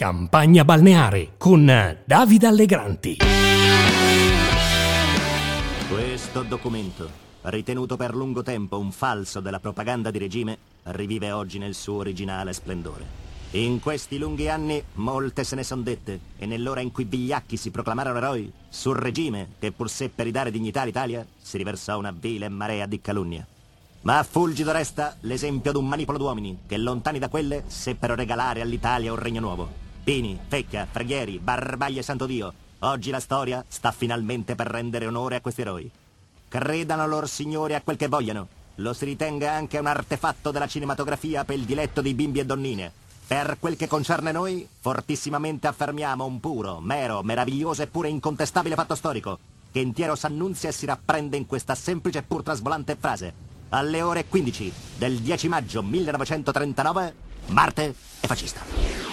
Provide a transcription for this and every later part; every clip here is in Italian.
Campagna balneare con Davide Allegranti. Questo documento, ritenuto per lungo tempo un falso della propaganda di regime, rivive oggi nel suo originale splendore. In questi lunghi anni molte se ne son dette e nell'ora in cui vigliacchi si proclamarono eroi, sul regime, che pur seppe ridare dignità all'Italia, si riversò una vile marea di calunnia. Ma fulgido resta l'esempio d'un manipolo d'uomini che, lontani da quelle, seppero regalare all'Italia un regno nuovo. Pini, Fecchia, Freghieri, Barbaglia e Santo Dio. Oggi la storia sta finalmente per rendere onore a questi eroi. Credano lor signori a quel che vogliano. Lo si ritenga anche un artefatto della cinematografia per il diletto di bimbi e donnine. Per quel che concerne noi, fortissimamente affermiamo un puro, mero, meraviglioso e pure incontestabile fatto storico, che intiero s'annunzia e si rapprende in questa semplice e pur trasvolante frase. Alle ore 15 del 10 maggio 1939, Marte è fascista.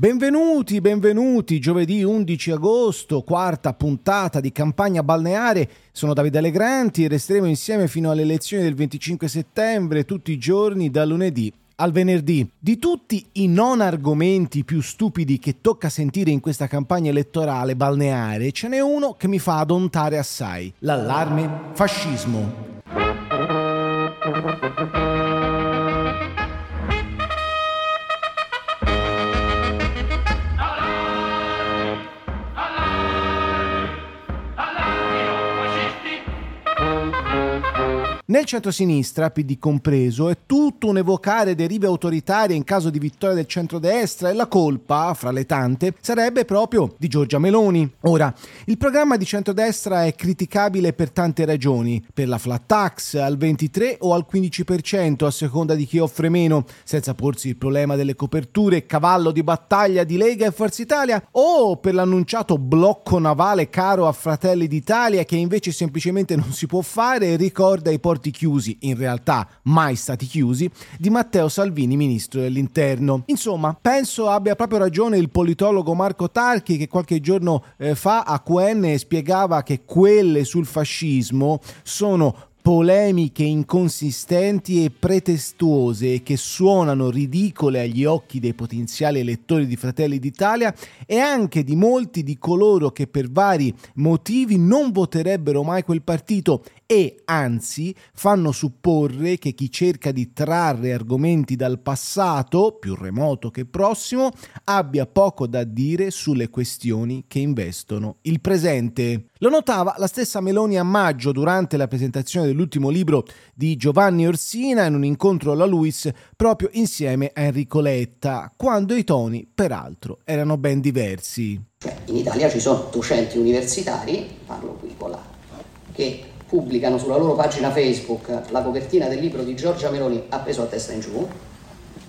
Benvenuti, benvenuti, giovedì 11 agosto, quarta puntata di campagna balneare. Sono Davide Allegranti e resteremo insieme fino alle elezioni del 25 settembre, tutti i giorni da lunedì al venerdì. Di tutti i non argomenti più stupidi che tocca sentire in questa campagna elettorale balneare, ce n'è uno che mi fa adontare assai: l'allarme fascismo. Nel centro-sinistra, PD compreso, è tutto un evocare derive autoritarie in caso di vittoria del centrodestra e la colpa, fra le tante, sarebbe proprio di Giorgia Meloni. Ora, il programma di centrodestra è criticabile per tante ragioni, per la flat tax al 23 o al 15% a seconda di chi offre meno, senza porsi il problema delle coperture, cavallo di battaglia di Lega e Forza Italia, o per l'annunciato blocco navale caro a Fratelli d'Italia che invece semplicemente non si può fare e ricorda i porti porti chiusi, in realtà mai stati chiusi, di Matteo Salvini, ministro dell'interno. Insomma, penso abbia proprio ragione il politologo Marco Tarchi che qualche giorno eh, fa a QN spiegava che quelle sul fascismo sono polemiche inconsistenti e pretestuose che suonano ridicole agli occhi dei potenziali elettori di Fratelli d'Italia e anche di molti di coloro che per vari motivi non voterebbero mai quel partito e anzi fanno supporre che chi cerca di trarre argomenti dal passato, più remoto che prossimo, abbia poco da dire sulle questioni che investono il presente. Lo notava la stessa Meloni a maggio durante la presentazione dell'ultimo libro di Giovanni Orsina in un incontro alla Luis proprio insieme a Enrico Letta, quando i toni peraltro erano ben diversi. In Italia ci sono docenti universitari, parlo qui con la, che pubblicano sulla loro pagina Facebook la copertina del libro di Giorgia Meloni appeso a testa in giù,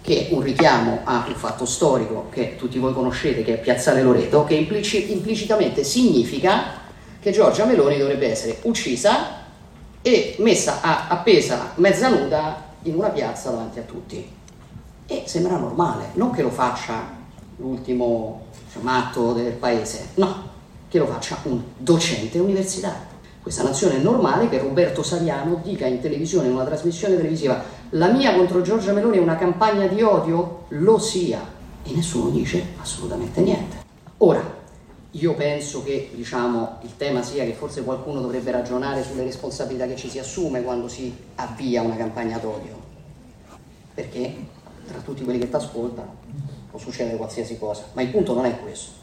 che è un richiamo a un fatto storico che tutti voi conoscete, che è Piazzale Loreto, che implici- implicitamente significa che Giorgia Meloni dovrebbe essere uccisa e messa a, appesa mezza nuda in una piazza davanti a tutti. E sembra normale, non che lo faccia l'ultimo matto del paese, no, che lo faccia un docente universitario questa nazione è normale che Roberto Saviano dica in televisione, in una trasmissione televisiva, la mia contro Giorgia Meloni è una campagna di odio? Lo sia. E nessuno dice assolutamente niente. Ora, io penso che diciamo, il tema sia che forse qualcuno dovrebbe ragionare sulle responsabilità che ci si assume quando si avvia una campagna d'odio. Perché tra tutti quelli che ti ascoltano può succedere qualsiasi cosa. Ma il punto non è questo.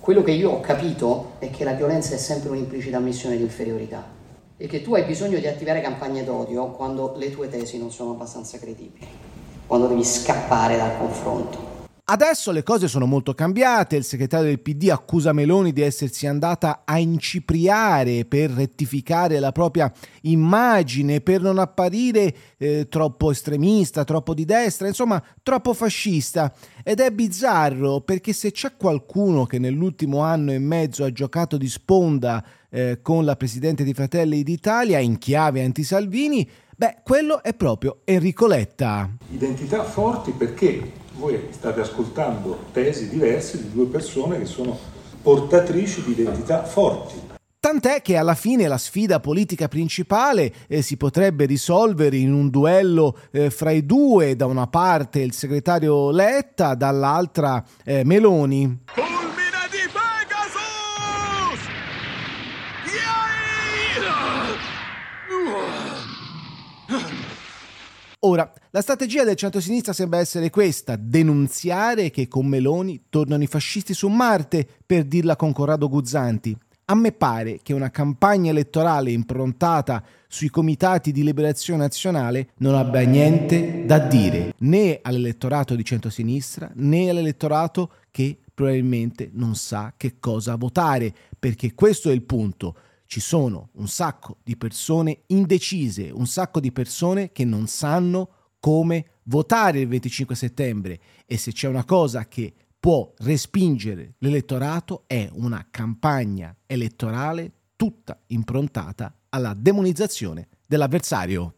Quello che io ho capito è che la violenza è sempre un'implicita ammissione di inferiorità e che tu hai bisogno di attivare campagne d'odio quando le tue tesi non sono abbastanza credibili, quando devi scappare dal confronto. Adesso le cose sono molto cambiate, il segretario del PD accusa Meloni di essersi andata a incipriare per rettificare la propria immagine, per non apparire eh, troppo estremista, troppo di destra, insomma troppo fascista. Ed è bizzarro perché se c'è qualcuno che nell'ultimo anno e mezzo ha giocato di sponda eh, con la Presidente di Fratelli d'Italia in chiave anti-Salvini, beh, quello è proprio Enrico Letta. Identità forti perché voi state ascoltando tesi diverse di due persone che sono portatrici di identità forti. Tant'è che alla fine la sfida politica principale eh, si potrebbe risolvere in un duello eh, fra i due, da una parte il segretario Letta, dall'altra eh, Meloni. Ora, la strategia del centro-sinistra sembra essere questa, denunziare che con Meloni tornano i fascisti su Marte, per dirla con Corrado Guzzanti. A me pare che una campagna elettorale improntata sui comitati di liberazione nazionale non abbia niente da dire né all'elettorato di centrosinistra né all'elettorato che probabilmente non sa che cosa votare, perché questo è il punto. Ci sono un sacco di persone indecise, un sacco di persone che non sanno come votare il 25 settembre e se c'è una cosa che può respingere l'elettorato è una campagna elettorale tutta improntata alla demonizzazione dell'avversario.